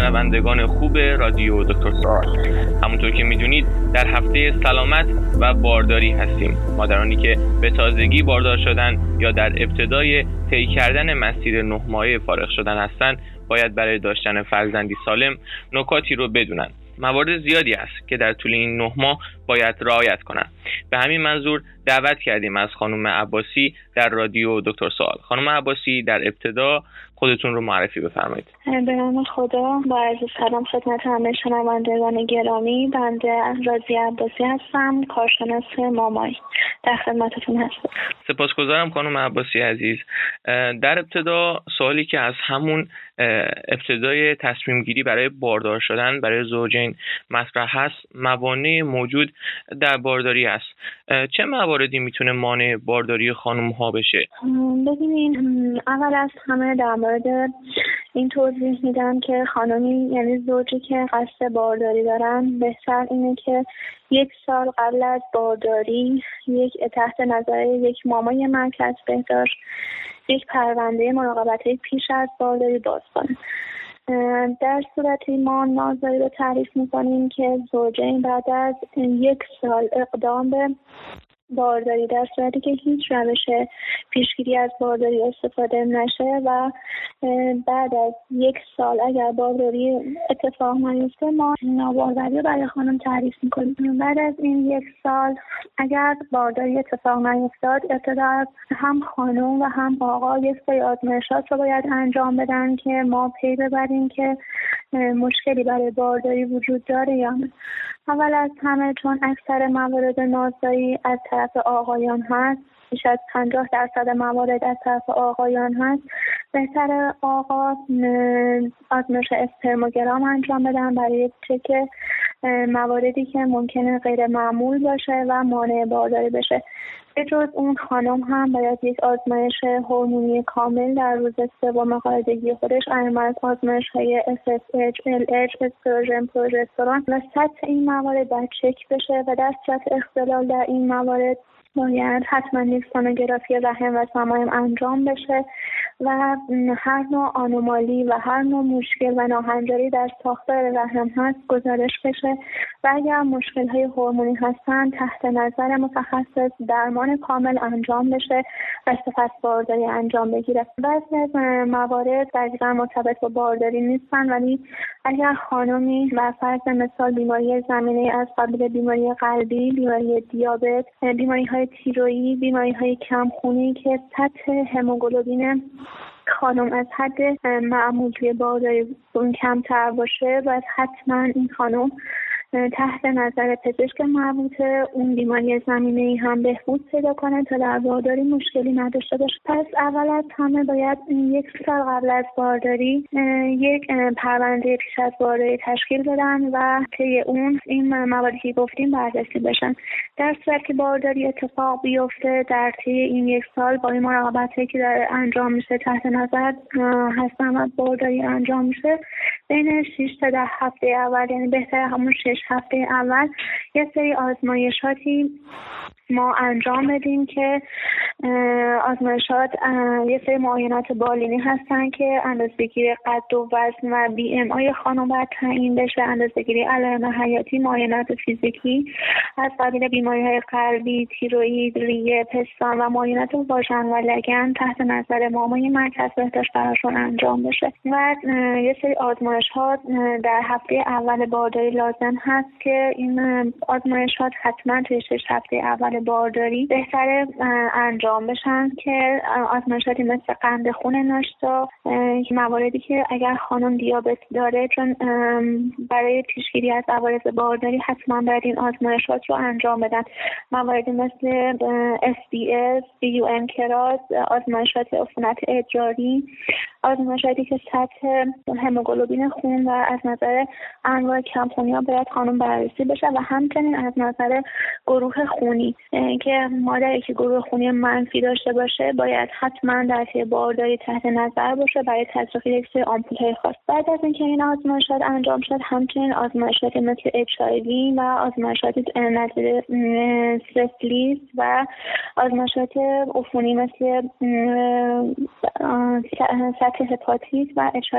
شنوندگان خوب رادیو دکتر سار همونطور که می‌دونید در هفته سلامت و بارداری هستیم. مادرانی که به تازگی باردار شدن یا در ابتدای طی کردن مسیر نه ماهه فارغ شدن هستند باید برای داشتن فرزندی سالم نکاتی رو بدونن. موارد زیادی است که در طول این نه ماه باید رعایت کنند به همین منظور دعوت کردیم از خانم عباسی در رادیو دکتر سوال. خانم عباسی در ابتدا خودتون رو معرفی بفرمایید. به نام خدا با عرض سلام خدمت همه شنوندگان گرامی. بنده رازی عباسی هستم کارشناس مامای. در خدمتتون هستم. سپاسگزارم خانم عباسی عزیز. در ابتدا سوالی که از همون ابتدای تصمیم گیری برای باردار شدن برای زوجین مطرح هست موانع موجود در بارداری است. چه مواردی می‌تونه مانع بارداری خانم ها بشه ببینین اول از همه در مورد این توضیح میدم که خانمی یعنی زوجی که قصد بارداری دارن بهتر اینه که یک سال قبل از بارداری یک تحت نظر یک مامای مرکز بهداشت یک پرونده مراقبت پیش از بارداری باز کنه. در صورتی ما نازایی رو تعریف می‌کنیم که زوجین بعد از یک سال اقدام به بارداری در صورتی که هیچ روش پیشگیری از بارداری استفاده نشه و بعد از یک سال اگر بارداری اتفاق نیفته ما ناباروری رو برای خانم تعریف می‌کنیم. بعد از این یک سال اگر بارداری اتفاق نیفتاد ابتدا هم خانم و هم آقا یک سری آزمایشات رو باید انجام بدن که ما پی ببریم که مشکلی برای بارداری وجود داره یا نه. اول از همه چون اکثر موارد نازایی از طرف آقایان هست بیش از پنجاه درصد موارد از طرف آقایان هست. بهتر آقا آزمایش اسپرموگرام انجام بدن برای چک مواردی که ممکنه غیر معمول باشه و مانع بارداری بشه. به جز اون خانم هم باید یک آزمایش هورمونی کامل در روز سوم قاعدگی خودش از آزمایش های FSH, LH, استروژن، پروژسترون و سطح این موارد باید چک بشه و در صورت اختلال در این موارد باید حتما یک سونوگرافی رحم و سمایم انجام بشه و هر نوع آنومالی و هر نوع مشکل و ناهنجاری در ساختار رحم هست گزارش بشه و اگر مشکل های هورمونی هستن تحت نظر متخصص درمان کامل انجام بشه و سپس بارداری انجام بگیره. بعضی از موارد دقیقا مرتبط با بارداری نیستن ولی اگر خانمی و فرض مثال بیماری زمینه از قبیل بیماری قلبی بیماری دیابت بیماری های تیرویی بیماری های کمخونی که سطح هموگلوبین خانم از حد معمول توی بارداری کمتر باشه و حتما این خانم تحت نظر پزشک مربوطه اون بیماری زمینه ای هم بهبود پیدا کنه تا در بارداری مشکلی نداشته باشه. پس اول از همه باید یک سال قبل از بارداری یک پرونده پیش از بارداری تشکیل بدن و طی اون این مواردی که گفتیم بررسی بشن. در صورت که بارداری اتفاق بیفته در طی این یک سال با این مراقبت که در انجام میشه تحت نظر هستن و بارداری انجام میشه بین 6 تا ده هفته اول یعنی بهتر همون 6 هفته اول یه سری آزمایشاتی ما انجام بدیم که آزمایشات یه سری معاینات بالینی هستن که اندازه‌گیری قد و وزن و بی ام آی خانم باید تعیین بشه. اندازه‌گیری علائم حیاتی معاینات فیزیکی از قبیل بیماری های قلبی تیروئید ریه پستان و معاینات واژن و لگن تحت نظر مامای مرکز بهداشت براشون انجام بشه. و یه سری آزمایشات در هفته اول بارداری لازم هست که این آزمایشات حتما توی شش هفته اول بارداری بهتره انجام بشن که آزمایشاتی مثل قند خون ناشتا مواردی که اگر خانم دیابت داره چون برای پیشگیری از عوارض بارداری حتما باید این آزمایشات رو انجام بدن. مواردی مثل SDS, BUN کراس آزمایشات عفونت ادراری آزمایشاتی که سطح هموگلوبین خون و از نظر انواع کمخونی ها باید خانم بررسی بشه و همچنین از نظر گروه خونی که مادری که گروه خونی منفی داشته باشه باید حتما در طی بارداری تحت نظر باشه برای تزریق یک سری آمپول خاص. بعد از اینکه این آزمایشات انجام شد همچنین آزمایشات مثل اچ و آزمایشات نظیر سفلیس و آزمایشات عفونی مثل سطح هپاتیت و اچ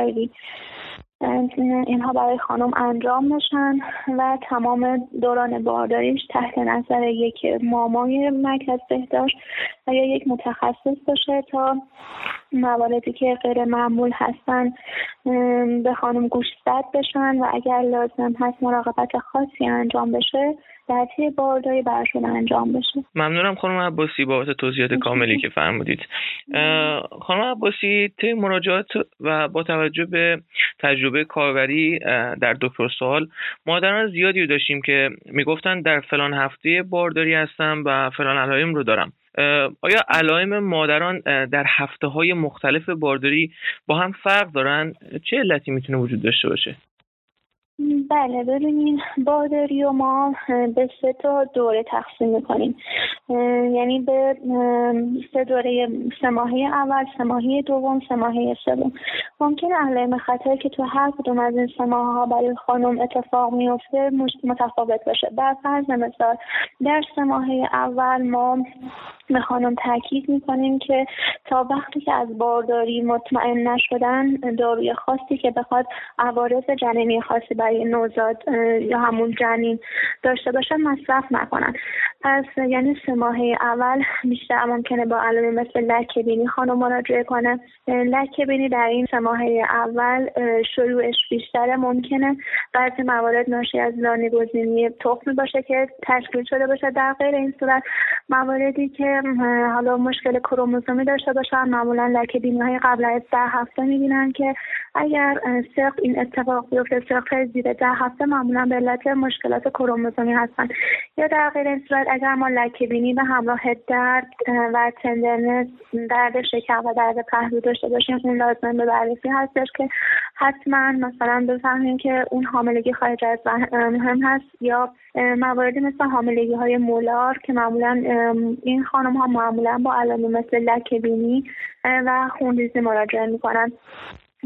اینها برای خانم انجام بشن و تمام دوران بارداریش تحت نظر یک مامای مرکز بهداشت و یا یک متخصص باشه تا مواردی که غیر معمول هستن به خانم گوشزد بشن و اگر لازم هست مراقبت خاصی انجام بشه در طی بارداری برشون انجام بشه. ممنونم خانم عباسی بابت توضیحات کاملی که فرمودید. خانم عباسی طی مراجعات و با توجه به تجربه کاربری در دکتر سوال مادران زیادی رو داشتیم که می‌گفتن در فلان هفته بارداری هستم و فلان علائم رو دارم. آیا علائم مادران در هفته های مختلف بارداری با هم فرق دارن؟ چه علتی می‌تونه وجود داشته باشه؟ بله ببینین بارداری و ما به سه تا دوره تقسیم می‌کنیم. یعنی به سه دوره سه ماهه اول سه ماهه دوم سه ماهه سوم. ممکن علائم خطر که تو هر کدوم از این سه ماه ها برای خانم اتفاق میفته متفاوت باشه. بر فرض مثال در سه ماهه اول ما به خانم تاکید می‌کنیم که تا وقتی که از بارداری مطمئن نشدن داروی خاصی که بخواد عوارض جنینی خاصی برای نوزاد یا همون جنین داشته باشه مصرف نکنن. پس یعنی سه ماهه اول بیشتر ممکنه با علائم مثل لکه بینی خانم مراجعه کنه. لکه بینی در این سه ماهه اول شروعش بیشتره ممکنه. بعضی موارد ناشی از لانه گزینی تخمی باشه که تشکیل شده باشه در غیر این صورت. مواردی که حالا مشکل کروموزومی داشته باشن معمولا لکه بینی های قبل از ده هفته می‌بینن که اگر سقط این اتفاق بیفته سقط زیر ده هفته معمولا به علت مشکلات کروموزومی هستن یا در غیر این صورت اگر ما لکه بینی به همراه درد و تندرنس درد شکم و درد پهلو داشته باشیم اون لازم به بررسی هستش که حتما مثلا بفهمیم که اون حاملگی خارج از مهم هست یا مواردی مثل حاملگی های مولار که معمولا این خانم ها معمولا با علائم مثل لکه بینی و خونریزی مراجعه می‌کنن.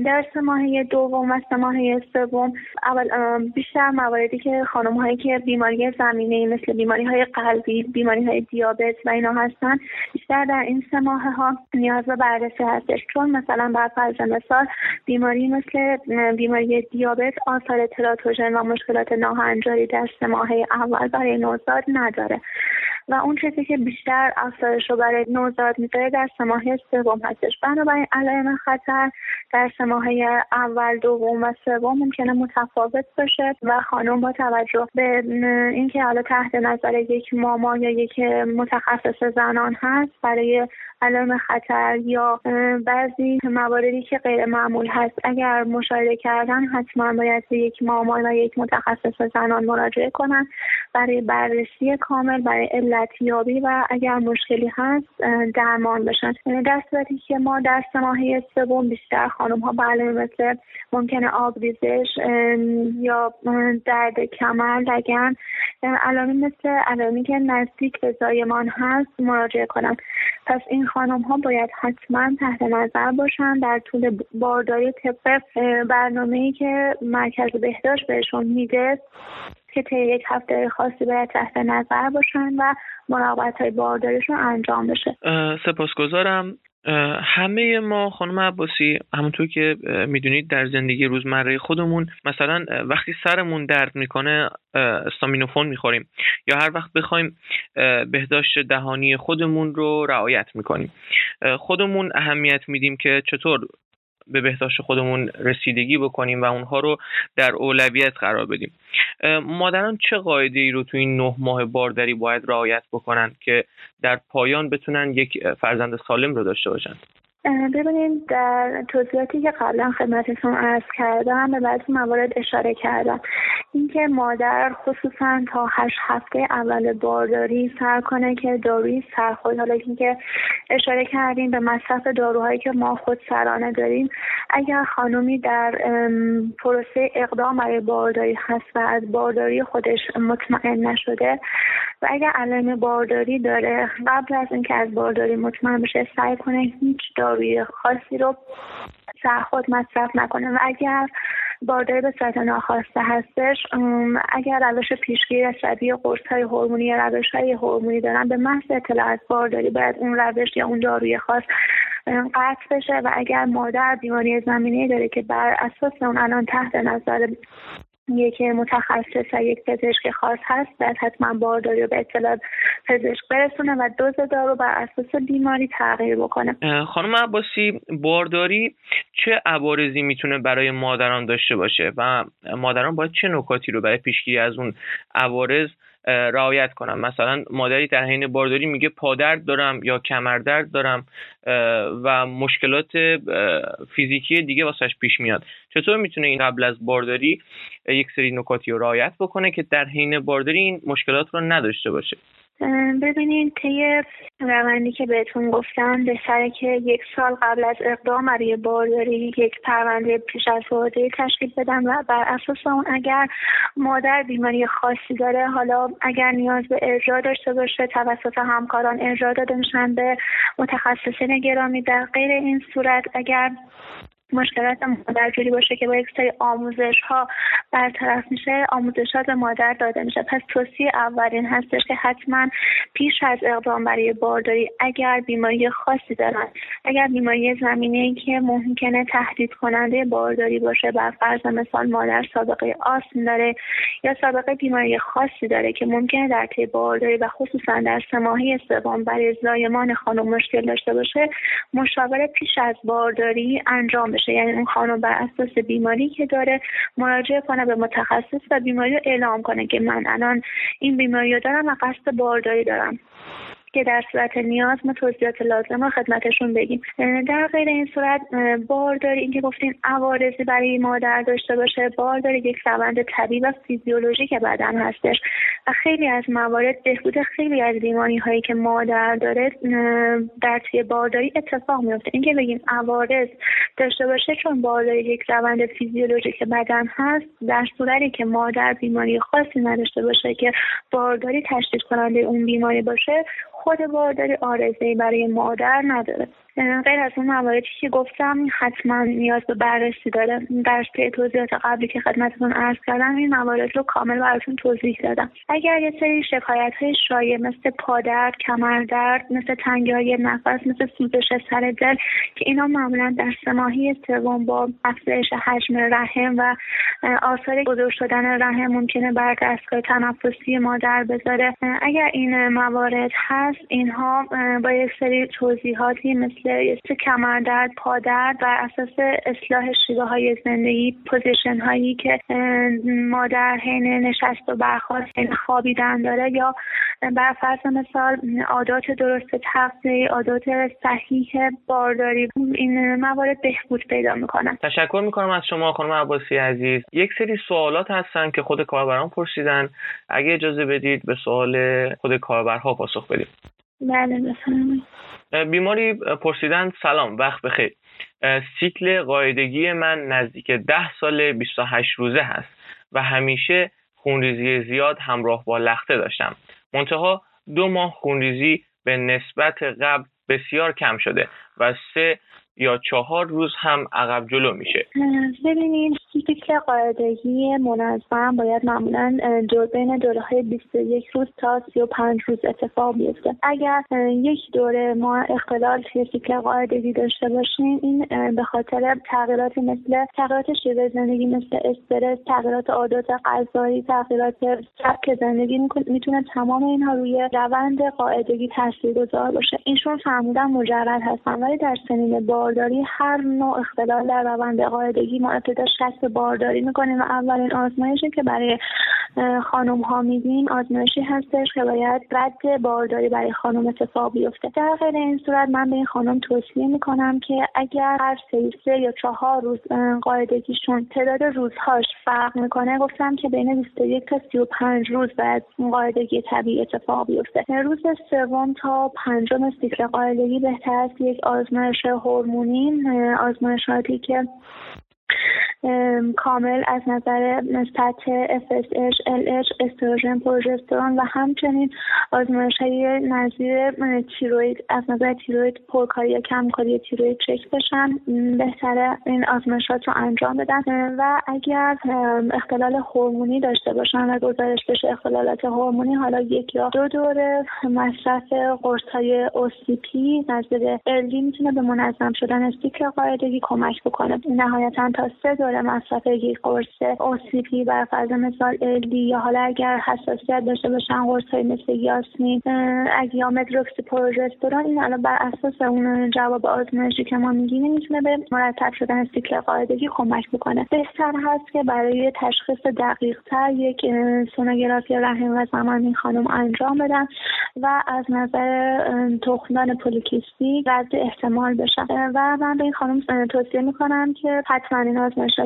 در سه ماهه دوم و سه ماهه سوم. اول بیشتر مواردی که خانم هایی که بیماری زمینه مثل بیماری های قلبی بیماری های دیابت و اینا هستن بیشتر در این سه ماه ها نیاز به بررسی هستش. چون مثلا بر فرض مثال بیماری مثل بیماری دیابت آثار تراتوژن و مشکلات ناهنجاری در سه ماهه اول برای نوزاد نداره. و اون چیزی که بیشتر افزایش رو برای نوزاد می‌ذاره در سه ماهه سوم هستش. بنابراین علائم خطر در سه ماهه اول دوم و سوم ممکنه متفاوت باشه و خانم با توجه به اینکه حالا تحت نظر یک ماما یا یک متخصص زنان هست برای علائم خطر یا بعضی مواردی که غیر معمول هست اگر مشاهده کردن حتما باید به یک مامان و یک متخصص زنان مراجعه کنن برای بررسی کامل برای علتیابی و اگر مشکلی هست درمان بشن. در صورتی که ما در سه ماهه سوم بیشتر خانم ها به مثل ممکنه آبریزش یا درد کمر لگن علائم مثل علائمی که نزدیک به زایمان هست مراجعه کنند پس این خانم ها باید حتما تحت نظر باشن در طول بارداری طبق برنامه ای که مرکز بهداشت بهشون میده که طی یک هفته خاصی باید تحت نظر باشن و مراقبت های بارداریشون انجام بشه. سپاسگزارم. همه ما خانم عباسی همونطور که می‌دونید در زندگی روزمره خودمون مثلا وقتی سرمون درد می‌کنه استامینوفون می‌خوریم یا هر وقت بخوایم بهداشت دهانی خودمون رو رعایت می‌کنیم. خودمون اهمیت میدیم که چطور به بهداشت خودمون رسیدگی بکنیم و اونها رو در اولویت قرار بدیم. مادران چه قاعده ای رو تو این نه ماه بارداری باید رعایت بکنن که در پایان بتونن یک فرزند سالم رو داشته باشن؟ ببینید در توضیحاتی که قبلا خدمتتون عرض کردم به بعضی موارد اشاره کردم. اینکه مادر خصوصا تا هشت هفته اول بارداری سر کنه که داروی سرخود حالا اینکه اشاره کردیم به مصرف داروهایی که ما خود سرانه داریم اگر خانومی در پروسه اقدام برای بارداری هست و از بارداری خودش مطمئن نشده و اگر علائم بارداری داره قبل از اینکه از بارداری مطمئن بشه سعی کنه هیچ داروی خاصی رو سرخود مصرف نکنه و اگر بارداری به صورت ناخواسته هستش اگر روش پیشگیری شبیه قرص های هورمونی یا روش های هورمونی دارن به محض اطلاع از بارداری باید اون روش یا اون داروی خاص قطع بشه و اگر مادر بیماری زمینه داره که بر اساس اون الان تحت نظر یک متخصص و یک پزشک خاص هست باید حتما بارداری رو به اطلاع پزشک برسونه و دوز دارو بر اساس بیماری تغییر بکنه. خانم عباسی بارداری چه عوارضی می‌تونه برای مادران داشته باشه و مادران باید چه نکاتی رو برای پیشگیری از اون عوارض رعایت کنم. مثلا مادری در حین بارداری میگه پادرد دارم یا کمردرد دارم و مشکلات فیزیکی دیگه واسش پیش میاد. چطور می‌تونه این قبل از بارداری یک سری نکاتی رو رعایت بکنه که در حین بارداری این مشکلات رو نداشته باشه؟ ببینید طی روندی که بهتون گفتم بهتره که یک سال قبل از اقدام برای بارداری یک پرونده پیش از بارداری تشکیل بدم و بر اساس اون اگر مادر بیماری خاصی داره حالا اگر نیاز به ارجاع داشته باشه توسط همکاران ارجاع داده میشن به متخصصین گرامی در غیر این صورت اگر مشکلات مادر جوری باشه که با یک سری آموزش ها برطرف میشه آموزشات به مادر داده میشه. پس توصیه اولین هستش که حتما پیش از اقدام برای بارداری اگر بیماری خاصی دارن اگر بیماری زمینه که ممکنه تهدید کننده بارداری باشه بر فرض مثال مادر سابقه آسم داره یا سابقه بیماری خاصی داره که ممکنه در طی بارداری و خصوصا در سه ماهه سوم برای زایمان خانم مشکل داشته باشه مشاوره پیش از بارداری انجام بشه. یعنی اون خانم بر اساس بیماری که داره مراجعه کنه به متخصص و بیماری رو اعلام کنه که من الان این بیماری رو دارم و قصد بارداری دارم. که در صورت نیاز ما توضیحات لازم رو خدمتشون بگیم در غیر این صورت بارداری اینکه گفتین عوارضی برای مادر داشته باشه. بارداری یک روند طبیعی و فیزیولوژیک بدن هستش. و خیلی از موارد بهبود خیلی از بیماری هایی که مادر داره در طی بارداری اتفاق میفته اینکه بگیم عوارض داشته باشه چون بارداری یک روند فیزیولوژیک بدن هست در صورتی که مادر بیماری خاصی نداشته باشه که بارداری تشدید کننده اون بیماری باشه خود بارداری آرزه برای مادر نداره. غیر از اون مواردی که گفتم حتما نیاز به بررسی داره در طی توضیحات قبلی که خدمتتون عرض کردم این موارد رو کامل براتون توضیح دادم. اگر یه سری شکایت های شایع مثل پادرد کمردرد مثل تنگی های نفس مثل سوزش سر دل که اینا معمولا در سه ماهی سوم با افزایش حجم رحم و آثار بزرگ شدن رحم ممکنه بر دستگاه تنفسی مادر بذاره. اگر این موارد هست اینها با یک سری توضیحاتی مثل مثل کمردرد پادرد بر اساس اصلاح شیوه های زندگی پوزیشن هایی که مادر حین نشست و برخواست خوابیدن داره یا بر فرض مثال عادات درست تغذیه عادات صحیح بارداری این موارد بهبود پیدا می‌کنن. تشکر می‌کنم از شما خانم عباسی عزیز. یک سری سوالات هستن که خود کاربران پرسیدن. اگه اجازه بدید به سوال خود کاربرها پاسخ بدیم. بله بیماری پرسیدن سلام وقت بخیر. سیکل قاعدگی من نزدیک ده سال 28 روزه هست و همیشه خونریزی زیاد همراه با لخته داشتم. منتها دو ماه خونریزی به نسبت قبل بسیار کم شده و سه یا چهار روز هم عقب جلو میشه. ببینید سیکل قاعدگی منظم باید معمولا دور بین دوره های 21 روز تا 35 روز اتفاق بیفته. اگر یک دوره ما اختلال توی سیکل قاعدگی داشته باشیم این به خاطر تغییراتی مثل تغییرات شیوه زندگی مثل استرس تغییرات عادات غذایی تغییرات سبک زندگی می‌تونه تمام اینها روی روند قاعدگی تاثیرگذار باشه. اینشون فرمودن مجرد هستن ولی در سنین با بارداری هر نوع اختلال در روند قاعدگی ما ابتدا شک بارداری می‌کنیم و اولین آزمایشی که برای خانم ها میدیم آزمایشی هستش که باید رد بارداری برای خانم اتفاق بیفته. در غیر این صورت من به این خانم توصیه می‌کنم که اگر هر سه یا چهار روز قاعدگیشون تعداد روزهاش فرق می‌کنه گفتم که بین 21 تا 35 روز باید قاعدگی طبیعی اتفاق بیفته. روز سوم تا پنجم سیکل قاعدگی بهتر است. یک آزمایش هورمونی آزمایشاتی که کامل از نظر سطح FSH, LH, استروژن، پروژسترون و همچنین آزمایش های نظیر تیروید از نظر تیروید پرکاری یا کمکاری تیروید چک بشن بهتره این آزمایشات رو انجام بدن. و اگر اختلال هورمونی داشته باشن و گزارش بشه اختلالات هورمونی حالا یک یا دو دوره مصرف قرص های OCP نظیر ارلی می‌تونه به منظم شدن سیکل قاعدگی کمک بکنه. نهایتا تا سه دوره مصرف یک قرص OCP بر فرض مثال ارلی یا حالا اگر حساسیت داشته باشن قرص های مثل یاسمین اگه یا مدروکسی پروژسترون این الان بر اساس اون جواب آزمایشی که ما میگیم می‌تونه به مرتب شدن سیکل قاعدگی کمک بکنه. بهتر هست که برای تشخیص دقیق تر یک سونوگرافی رحم و زمان خانم انجام بدن و از نظر تخمدان پولیکیستی رد احتمال بشن. و من به این خانم توصیه می‌کنم که حتما این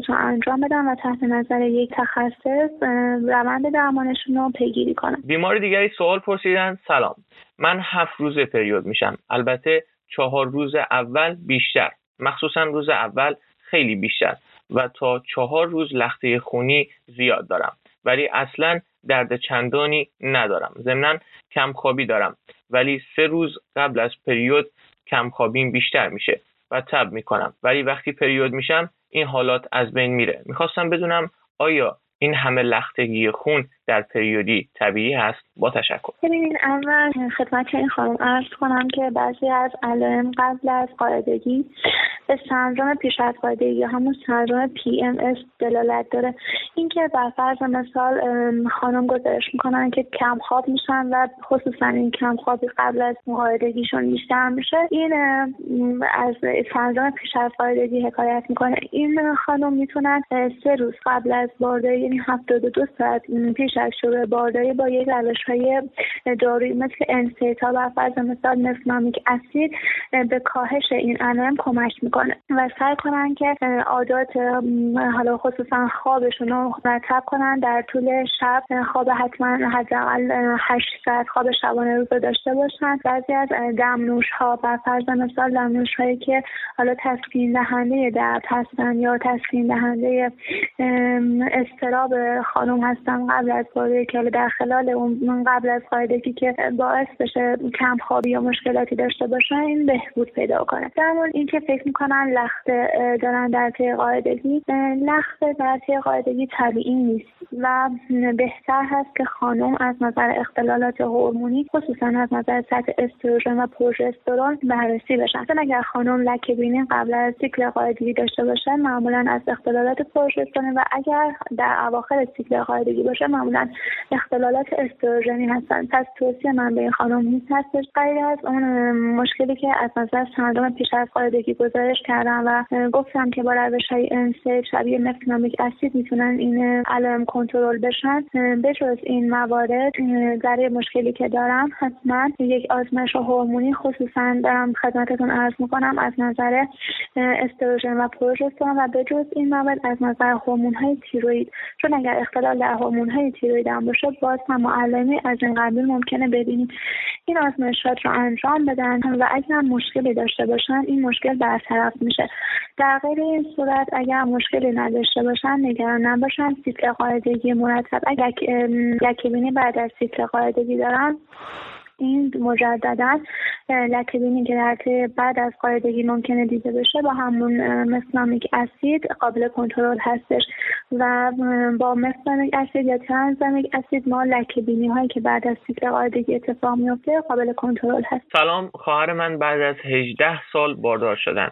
رو انجام بدن و تحت نظر یک تخصص روند درمانشون رو پیگیری کنن. بیمار دیگری سوال پرسیدن سلام. من هفت روز پریود میشم. البته چهار روز اول بیشتر. مخصوصا روز اول خیلی بیشتر. و تا چهار روز لخته خونی زیاد دارم. ولی اصلا درد چندانی ندارم. ضمنا کمخوابی دارم. ولی سه روز قبل از پریود کمخوابیم بیشتر میشه و تب می‌کنم. ولی وقتی پریود میشم این حالات از بین میره. می‌خواستم بدونم آیا این همه لختگی خون در پریودی طبیعی هست. با تشکر. ببینید اول خدمت این خانم عرض کنم که بعضی از علائم قبل از قاعدگی به سندروم پیش از قاعدگی یا همون سندروم PMS دلالت داره. اینکه بر فرض مثال خانم گزارش می‌کنن که کم خواب میشن و خصوصا این کم خوابی قبل از قاعدگیشون بیشتر میشه. این از سندروم پیش از قاعدگی حکایت می‌کنه. این خانم می‌تونن سه روز قبل از بارداری یعنی هفتاد دو ساعت پیش شروع بارداری با یک روش های دارویی مثل NSAID ها و فرض مثال مفنامیک اسید به کاهش این علائم کمک می‌کنه و سعی کنن که عادات حالا خصوصا خوابشون رو مرتب کنن در طول شب. خواب حتما حداقل هشت ساعت خواب شبانه روز داشته باشن. بعضی از دمنوش ها بر فرض مثال دمنوش هایی که حالا تسکین دهنده درد هستن یا تسکین دهنده استراب خانم هستن قبل از بارداری که در خلال اون قبل از قاعدگی که باعث بشه کم خوابی یا مشکلاتی داشته باشن این بهبود پیدا کنه. در مورد اینکه فکر می‌کنن لخته دارن در طی قاعدگی لخته در طی قاعدگی طبیعی نیست و بهتر هست که خانم از نظر اختلالات هورمونی خصوصا از نظر سطح استروژن و پروژسترون بررسی بشن. چون اگر خانم لکه بینی قبل از سیکل قاعدگی داشته باشه معمولا از اختلالات پروژسترون و اگر در اواخر سیکل قاعدگی باشه معمولا اختلالات استروژنی هستن. پس توصیه من به این خانم نیست هستش. غیر از اون مشکلی که از نظر سندروم پیش از قاعدگی گزارش کردم و گفتم که با روش های انسیل شبیه مفنامیک اسید می‌تونن این علائم کنترل بشن. به جز این موارد در مشکلی که دارم حتما یک آزمایش هورمونی خصوصا دارم خدمتتون عرض می‌کنم از نظر استروژن و پروژسترون و به جز این موارد از نظر هورمون های تیروید چون اگر اختلال در هورمون های تیروید هم باشه باز هم معلمی از این قبیل ممکنه ببینیم. این آزمایشات رو انجام بدن و اگر مشکلی داشته باشن این مشکل برطرف میشه. در غیر این صورت اگر مشکلی نداشته باشن نگران نباشن سیکل قاعدگی مرتب اگر یکی بعد از سیکل قاعدگی دارن این مجددا لکه بینی که در بعد از قاعدگی ممکنه دیده بشه با همون مسنامیک اسید قابل کنترل هستش و با مسنامیک اسید یا ترانزامیک اسید ما لکه بینی هایی که بعد از سیکل قاعدگی اتفاق میفته قابل کنترل هست. سلام خواهر من بعد از 18 سال باردار شدن.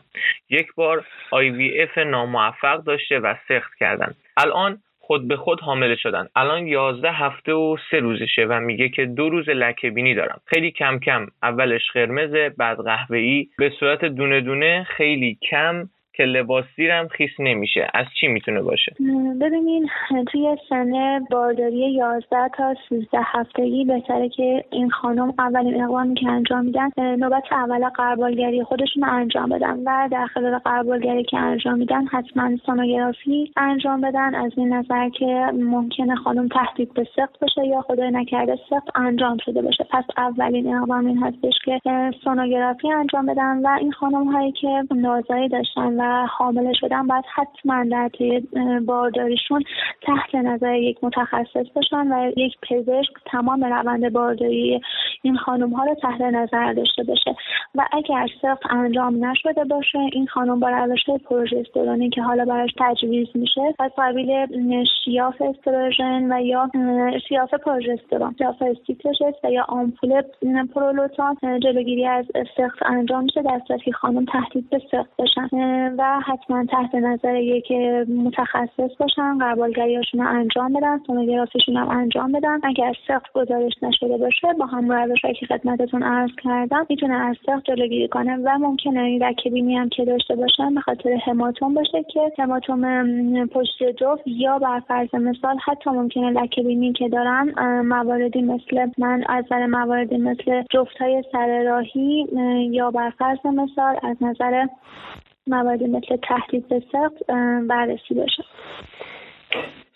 یک بار اف ناموفق داشته و سخت کردن. الان خود به خود حامله شدن. الان یازده هفته و سه روزشه و میگه که دو روز لکه بینی دارم. خیلی کم کم اولش قرمزه بعد قهوه‌ای. به صورت دونه دونه خیلی کم که لباس زیرم خیس نمیشه. از چی می‌تونه باشه؟ ببینین توی سنه بارداری 11 تا 13 هفتگی بهتره که این خانم اولین اقوامی که انجام میدن نوبت اول قربالگری خودشون انجام بدن و در خلال قربالگری که انجام میدن حتما سونوگرافی انجام بدن. از این نظر که ممکنه خانم تهدید به سقط بشه یا خدای نکرده سقط انجام شده باشه. پس اولین اقوام این هستش که سونوگرافی انجام بدن و این خانم هایی که نازایی داشتن و حامله شدن باید حتما در طی بارداریشون تحت نظر یک متخصص باشن و یک پزشک تمام روند بارداری این خانم ها رو تحت نظر داشته باشه. و اگر صرف انجام نشده باشه این خانم با روش پروژسترونی که حالا براش تجویز میشه از قبیل شیاف استروژن و یا شیاف پروژسترون شیاف استیتوژست و یا آمپول پرولوتان جلوگیری از سخت انجام میشه در صورتی خانم تهدید به سخت باشن. و حتما تحت نظر یک متخصص باشن قربالگریاشون رو انجام بدن سونوگرافیشون هم انجام بدن. اگر سخت گزارش نشده باشه با هم روش که خدمتتون عرض کردم می‌تونه از سخت جلوگیری کنه و ممکنه این رکبینی هم که داشته باشن به خاطر هماتوم باشه که هماتوم پشت جفت یا بر فرض مثال حتی ممکنه لکه که دارن مواردی مثل من از نظر مواردی مثل جفت های سر راهی یا بر فرض مثال از نظر مواردی مثل تهدید به بررسی بشه.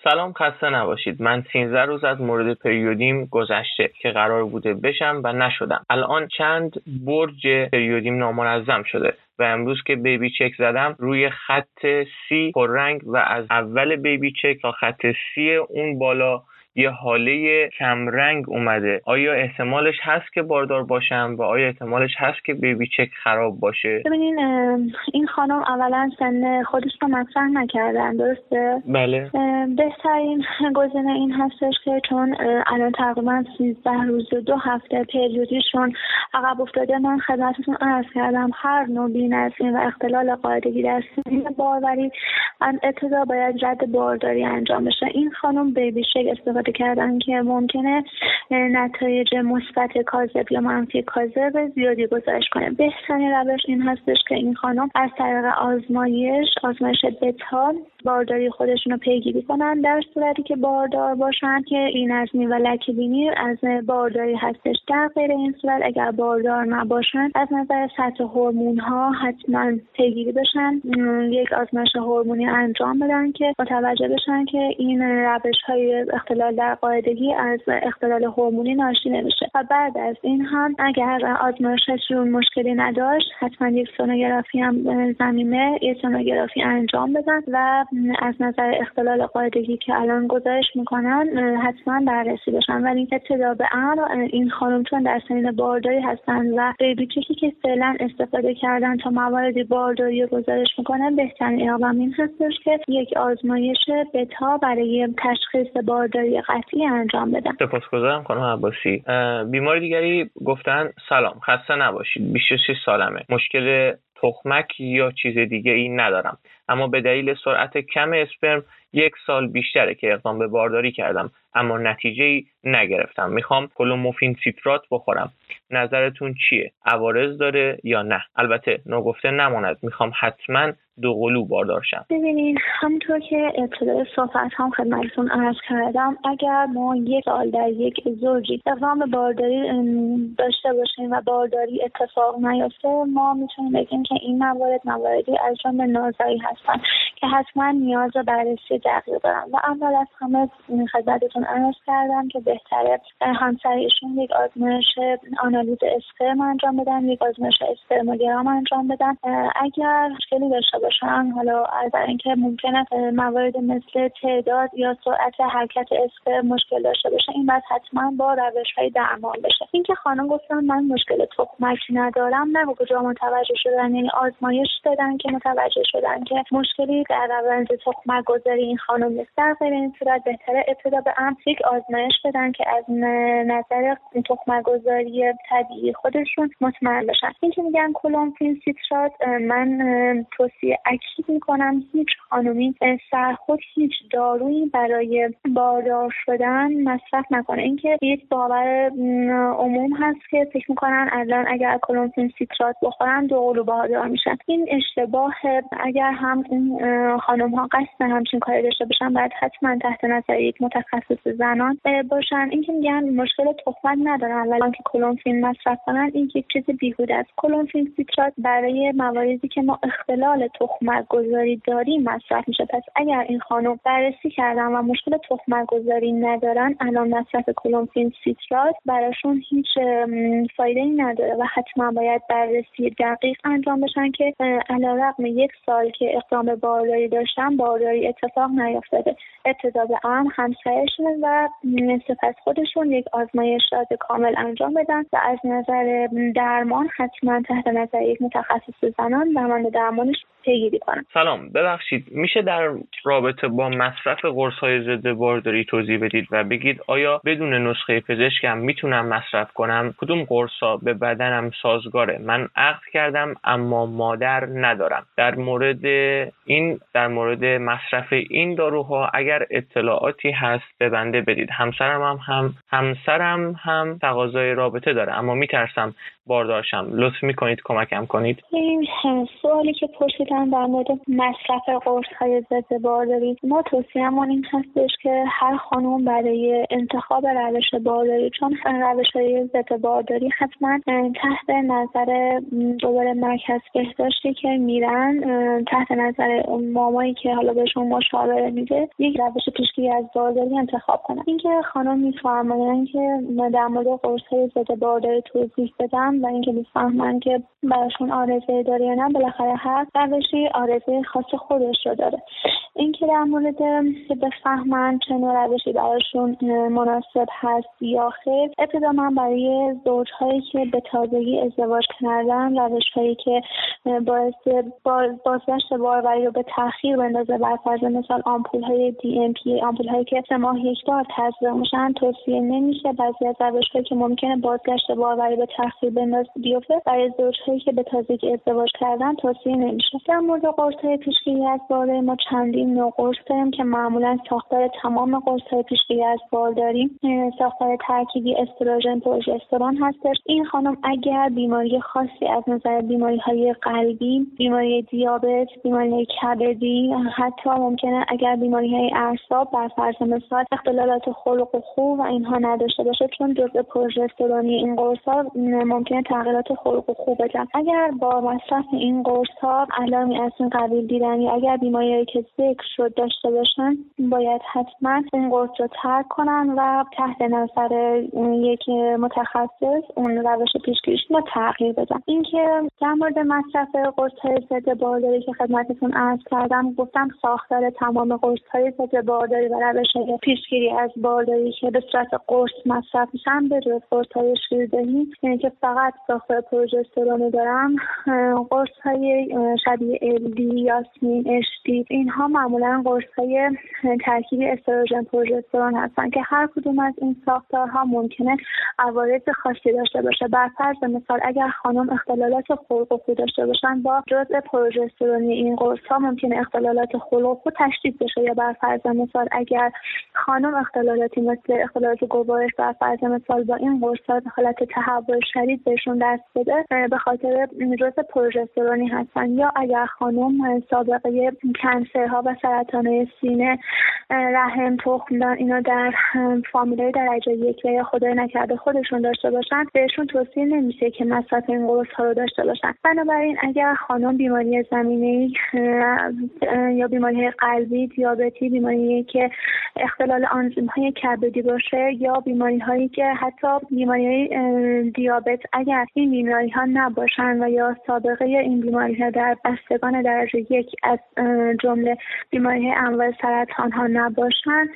سلام خسته نباشید. من 13 روز از مورد پریودیم گذشته که قرار بوده بشم و نشدم. الان چند برج پریودیم نامنظم شده و امروز که بیبی چک زدم روی خط سی پررنگ و از اول بیبی چک تا خط سی اون بالا یه حاله کمرنگ اومده. آیا احتمالش هست که باردار باشم و آیا احتمالش هست که بیبی چک خراب باشه؟ ببینین این خانم اولا سن خودش رو مطرح نکردن درسته؟ بله. بهترین گزینه این هستش که چون الان تقریبا 13 روز دو هفته پریودیشون عقب افتاده. من خدمتتون عرض کردم هر نوع بی‌نظمی و اختلال قاعدگی در سنین باروری ابتدا باید رد بارداری انجام بشه. این خانم بیبی شک استفاده کردن که ممکنه نتایج مثبت کاذب یا منفی کاذب زیادی گزارش کنه. بهترین روش این هستش که این خانم از طریق آزمایش آزمایش بتا بارداری خودشون رو پیگیری کنن در صورتی که باردار باشن که این نظمی و لکه از بارداری هستش. در غیر این صورت اگر باردار نباشن از نظر سطح هورمون ها حتما پیگیری بشن. یک آزمایش هورمونی انجام بدن که متوجه بشن که این روش های اختلال در قاعدگی از اختلال هورمونی ناشی نمیشه. و بعد از این هم اگر آزمایششون مشکلی نداشت حتما یک سونوگرافی هم زمینه یک سونوگرافی انجام بدن و از نظر اختلال قاعدگی که الان گزارش می‌کنن حتما بررسی بشن. ولی ابتدا به امر این خانم چون در سنین بارداری هستن و بیبی چکی که فعلا استفاده کردن تا مواردی بارداری گزارش می‌کنن بهترین اقدام این هستش که یک آزمایش بتا برای تشخیص بارداری قطعی انجام بدن. سپاسگزارم خانم عباسی. بیماری دیگری گفتن سلام خسته نباشید. 26 سالمه. مشکل تخمک یا چیز دیگه ای ندارم. اما به دلیل سرعت کم اسپرم یک سال بیشتره که اقدام به بارداری کردم. اما نتیجه ای نگرفتم. می‌خوام کلوموفین سیترات بخورم. نظرتون چیه؟ عوارض داره یا نه؟ البته نگفته نماند. می‌خوام حتما دو قلو باردار شم. ببینید همونطور که ابتدای صحبت هم خدمتتون عرض کردم اگر ما یک سال در یک زوجی اقدام به بارداری داشته باشیم و بارداری اتفاق نیفته ما می‌تونیم بگیم که این موارد مواردی از جمله نازایی هستن که حتما نیاز بررسی دقیق دارن. و اول از همه خدمتتون عرض کردم که بهتره همسر یک آزمایش آنالیز اسپرم انجام بدن یک آزمایش اسپرموگرام انجام بدن. اگر مشکلی داشته باشن. حالا از اینکه ممکنه موارد مثل تعداد یا سرعت حرکت اسپرم مشکل داشته باشه این باید حتما با روش های درمان بشه. اینکه خانم گفتن من مشکل تخمک ندارم نه کجا متوجه شدن؟ یعنی آزمایش دادن که متوجه شدن که مشکلی در روند تخمک گذاری این خانم نیست. در غیر این صورت بهتره ابتدا به امر یک آزمایش بدن که از نظر تخمک گذاری طبیعی خودشون مطمئن بشن. این که میگن کلونفین سیترات من توصیه اکید می‌کنم. هیچ خانومی سرخود هیچ دارویی برای باردار شدن مصرف نکنه. اینکه یک باور عموم هست که فکر می‌کنن الان اگر کلونفین سیترات بخورن دو قلو باردار میشن. این اشتباه اگر هم این خانم ها قصد همچین کاری داشته باشن باید حتما تحت نظر یک متخصص زنان باشن. اینکه میگن مشکل تخمک ندارن. ولی که کلونفین مصرف کنن این یک چیز بیهوده است. کلونفین سیترات برای مواردی که ما اختلال تخمک گذاری داریم مصرف میشه. پس اگر این خانم بررسی کردن و مشکل تخمک گذاری ندارن الان مصرف کلونفین سیترات براشون هیچ فایده ای نداره و حتما باید بررسی دقیق انجام بشن که علیرغم یک سال که اقدام بارداری داشتن بارداری اتفاق نیافتاده ابتدا به هم همسرشون و سپس خودشون یک آزمایشات کامل انجام بدن و از نظر درمان حتما تحت نظر یک متخصص زنان درمان درمانش پیگیری کنم. سلام ببخشید میشه در رابطه با مصرف قرص های ضد بارداری توضیح بدید و بگید آیا بدون نسخه پزشکم می‌تونم مصرف کنم؟ کدوم قرصا به بدنم سازگاره؟ من عقد کردم اما مادر ندارم. در مورد این در مورد مصرف این داروها اگر اطلاعاتی هست به بنده بدید. همسرم هم, هم همسرم هم تقاضای رابطه داره اما میترسم بارداشم. لطف می‌کنید کمکم کنید. این سوالی که پرسیدن در مورد مصرف قرص های ضد بارداری. ما توصیهمون این هستش که هر خانم برای انتخاب روش بارداری چون روش های ضد بارداری حتما تحت نظر دوباره مرکز بهداشتی که میرن تحت نظر مامایی که حالا بهشون مشاوره میده یک روش پیشگیری از بارداری انتخاب کنن. اینکه خانم میفرمایند که در مورد قرص های ضد بارداری توضیح بدم و اینکه می‌فهمن که براشون آرزه داره یا نه بالاخره هر روشی آرزه خاص خودش رو داره. اینکه در مورد بفهمن چه نوع روشی براشون مناسب هست یا خیر ابتدا من برای زوجهایی که به تازگی ازدواج کردن روشهایی که باعث بازگشت باروری رو به تاخیر بندازه بر فرض مثال آمپول های دی ام پی آمپول هایی که سه ماه یک بار تزریق میشن توصیه نمیشه بعضی از روش که ممکنه بازگشت باروری به تاخیر بنداز بیفته. برای زوجهایی که به تازگی ازدواج کردن توصیه نمیشه. در مورد قرص های پیشگیری از بارداری ما چندین نوع قرص داریم که معمولا ساختار تمام قرص های پیشگیری از بارداری ساختار ترکیبی استروژن پروژسترون هستش. این خانم اگر بیماری خاصی از نظر بیماری های قلبی بیماری دیابت بیماری کبدی حتی ممکنه اگر بیماری های اعصاب بر فرض مثال اختلالات خلق و خو و اینها نداشته باشه چون جزء پروژسترونی این قرص ها ممکنه تغییرات خلق و خو بدن اگر با مصرف این قرص ها علائمی از این قبیل دیدن یا اگر بیماری که ذکر شد داشته باشن باید حتما این قرص رو ترک کنن و تحت نظر یک متخصص اون روش پیشگیریش رو تغییر بدن. اینکه در مورد مصرف قرص های ضد بارداری که خدمتتون عرض کردم گفتم ساختار تمام قرص های ضد بارداری و روش پیشگیری از بارداری که به صورت قرص مصرف میشن به جز قرص های شیردهی یعنی که فقط ساختار پروژسترون دارم قرص های شبیه الدی یاسمین اشتی اینها معمولا قرص های ترکیبی استروژن پروژسترون هستن که هر کدوم از این ساختارها ممکنه عوارض خاصی داشته باشه. بر فرض مثال اگر خانم اختلالات خلق و خو داشته باشن با جزء پروژسترونی این قرص ها ممکنه اختلالات خلق و خو تشدید بشه. یا بر فرض مثال اگر خانم اختلالاتی مثل اختلالات گوارش بر فرض مثال با این قرص ها حالت تحول شدید بهشون دست بده به خاطر جزء پروژسترونی هستن. یا اگر خانم سابقه کنسرها و سرطان سینه رحم تخمدان اینا در فامیلای درجه یک یا خدای نکرده خودشون داشته باشن بهشون توصیه نمیشه که مصرف این قرص ها رو داشته باشن. بنابراین اگر خانم بیماری زمینه یا بیماری قلبی دیابتی بیماری که اختلال آنزیم های کبدی باشه یا بیماری هایی که حتی بیماری دیابت اگر این بیماری ها نباشن و یا سابقه این بیماری ها در بستگان درجه یک از جمله بیماری انواع سرطان ها نباشن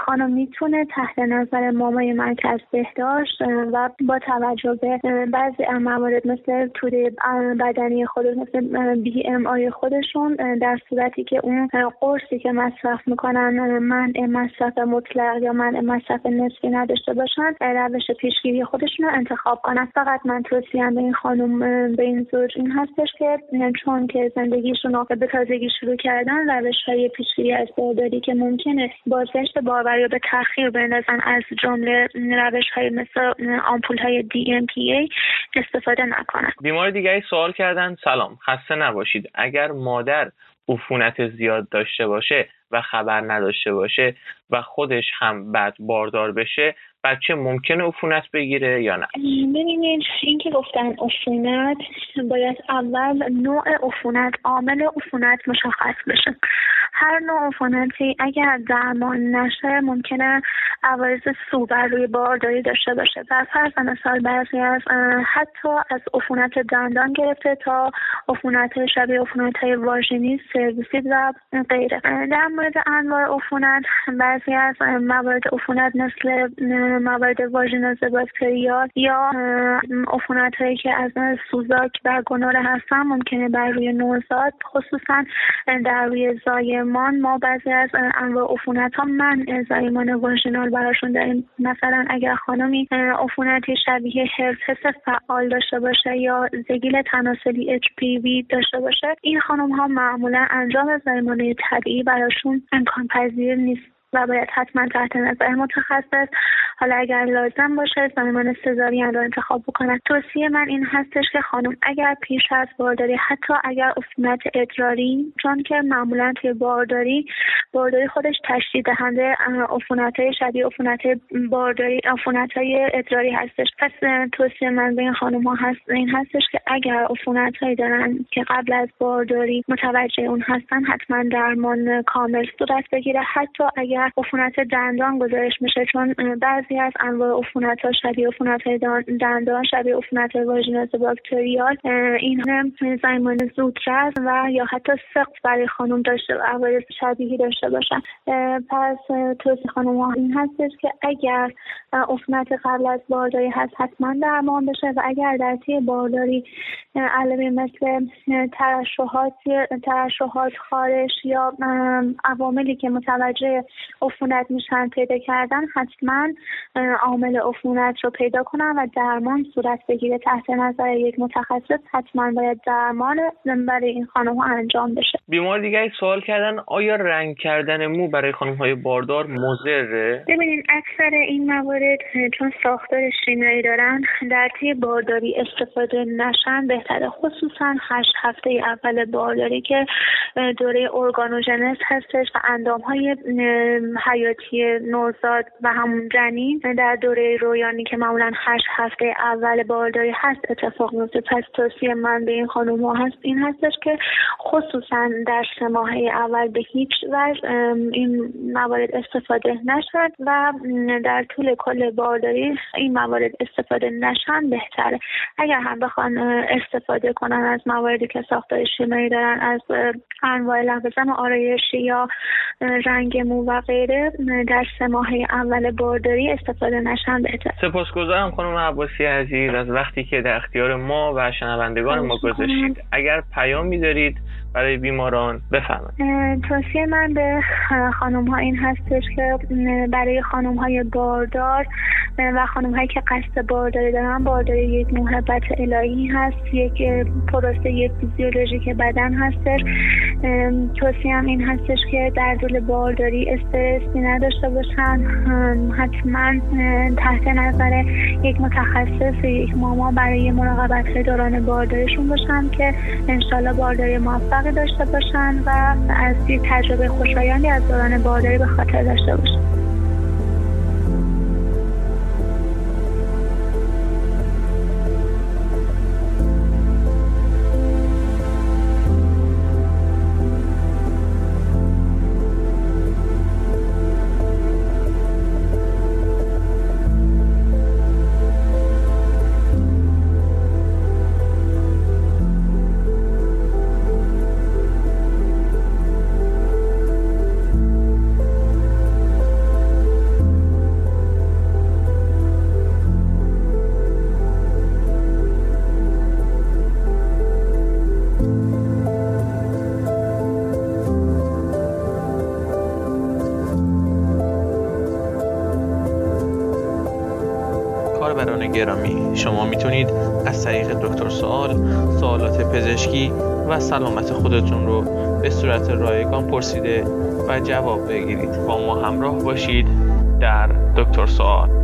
خانم می‌تونه تحت نظر مامای مرکز بهداشت و با توجه به بعضی موارد مثل توده بدنی خود مثل بی ام آی خودشون در صورتی که اون قرصی که مصرف می‌کنن منع مصرف مطلق یا منع مصرف نصفی نداشته باشن روش پیشگیری خودشون رو انتخاب کنن. فقط من توصیم به این خانم به این زوج این هستش که چون که زندگیشون به تازگی شروع کردن روش های پیشگیری از بارداری که ممکنه بازگشت باروری به تاخیر بندازن از جمله روش های مثل آمپول های ای استفاده نکنن. بیمار دیگری سوال کردن سلام خسته نباشید. اگر مادر عفونت زیاد داشته باشه و خبر نداشته باشه و خودش هم بعد باردار بشه بچه ممکنه عفونت بگیره یا نه؟ ببینید این که گفتن عفونت باید اول نوع عفونت عامل عفونت مشخص بشه. هر نوع عفونتی اگر درمان نشه ممکنه عوارض سو بر روی بارداری داشته باشه. در مثال بعضی از حتی از عفونت دندان گرفته تا عفونت شبیه عفونت های واژینی سرویسید و غیره. در مورد انواع عفونت بعضی از موارد عفونت مثل موارد واژینوز باکتریال یا عفونت هایی که از سوزاک و گنوره هستن ممکنه بر روی نوزاد خصوصا در روی زایمان. ما بعضی از انواع عفونت ها من زایمان واژینال براشون داریم. مثلا اگر خانمی عفونتی شبیه هرپس فعال داشته باشه یا زگیل تناسلی اچ داشته باشه این خانم ها معمولا انجام زایمان طبیعی براشون امکان پذیر نیست. و باید حتما تحت نظر متخصص. حالا اگر لازم باشه زایمان سزارین رو انتخاب بکنن. توصیه من این هستش که خانم اگر پیش از بارداری حتی اگر عفونت ادراری چون که معمولا توی بارداری بارداری خودش تشدید دهنده عفونت های شبیه عفونت بارداری عفونت های ادراری هستش. پس توصیه من به این خانم ها هست این هستش که اگر عفونت هایی دارن که قبل از بارداری متوجه اون هستن حتما درمان کامل صورت بگیره. حتی اگر عفونت دندان گزارش میشه چون بعضی از انواع عفونت ها شبیه عفونت دندان شبیه عفونت های واژینوز باکتریال این زایمان زودرس و یا حتی سقط برای خانم داشته عوارض شبیهی داشته باشن. پس توصیه خانم ها این هستش که اگر عفونت قبل از بارداری هست حتما درمان بشه و اگر در طی بارداری علامه مثل ترشحات ترشحات خارش یا عواملی که متوجه عفونت میشن پیدا کردن حتما عامل عفونت رو پیدا کنن و درمان صورت بگیره تحت نظر یک متخصص حتما باید درمان برای این خانم ها انجام بشه. بیمار دیگری سوال کردن آیا رنگ کردن مو برای خانم های باردار مضره؟ ببینید اکثر این موارد چون ساختار شیمیایی دارن در طی بارداری استفاده نشن بهتره خصوصا هشت هفته اول بارداری که دوره ارگانوژنس هستش و اندام های حیاتی نوزاد و همون جنین در دوره رویانی که معمولا هشت هفته اول بارداری هست اتفاق میفته. پس توصیه من به این خانم ها هست این هستش که خصوصا در سه ماهه اول به هیچ وجه این موارد استفاده نشد و در طول کل بارداری این موارد استفاده نشن بهتره. اگر هم بخوان استفاده کنن از مواردی که ساختار شیمیایی دارن از انواع لوازم آرایشی یا رنگ مو و غیره در سه ماه اول بارداری استفاده نشن بهتر سپاسگزارم خانم عباسی عزیز از وقتی که در اختیار ما و شنوندگان ما گذاشتید. اگر پیامی دارید برای بیماران. بفرمایید. توصیه من به خانم ها این هستش که برای خانم های باردار و خانم هایی که قصد بارداری دارن بارداری یک محبت الهی هست یک پروسه فیزیولوژیک بدن هستش. توصیه هم این هستش که در طول بارداری استرسی نداشته باشن. حتما تحت نظر یک متخصص یک ماما برای مراقبت دوران بارداریشون باشن که انشالله بارداری موفقی داشته باشن و از تجربه خوشایندی از دوران بارداری به خاطر داشته باشن. گرامی. شما می‌تونید از طریق دکتر سوال سوالات پزشکی و سلامت خودتون رو به صورت رایگان پرسیده و جواب بگیرید. با ما همراه باشید در دکتر سوال.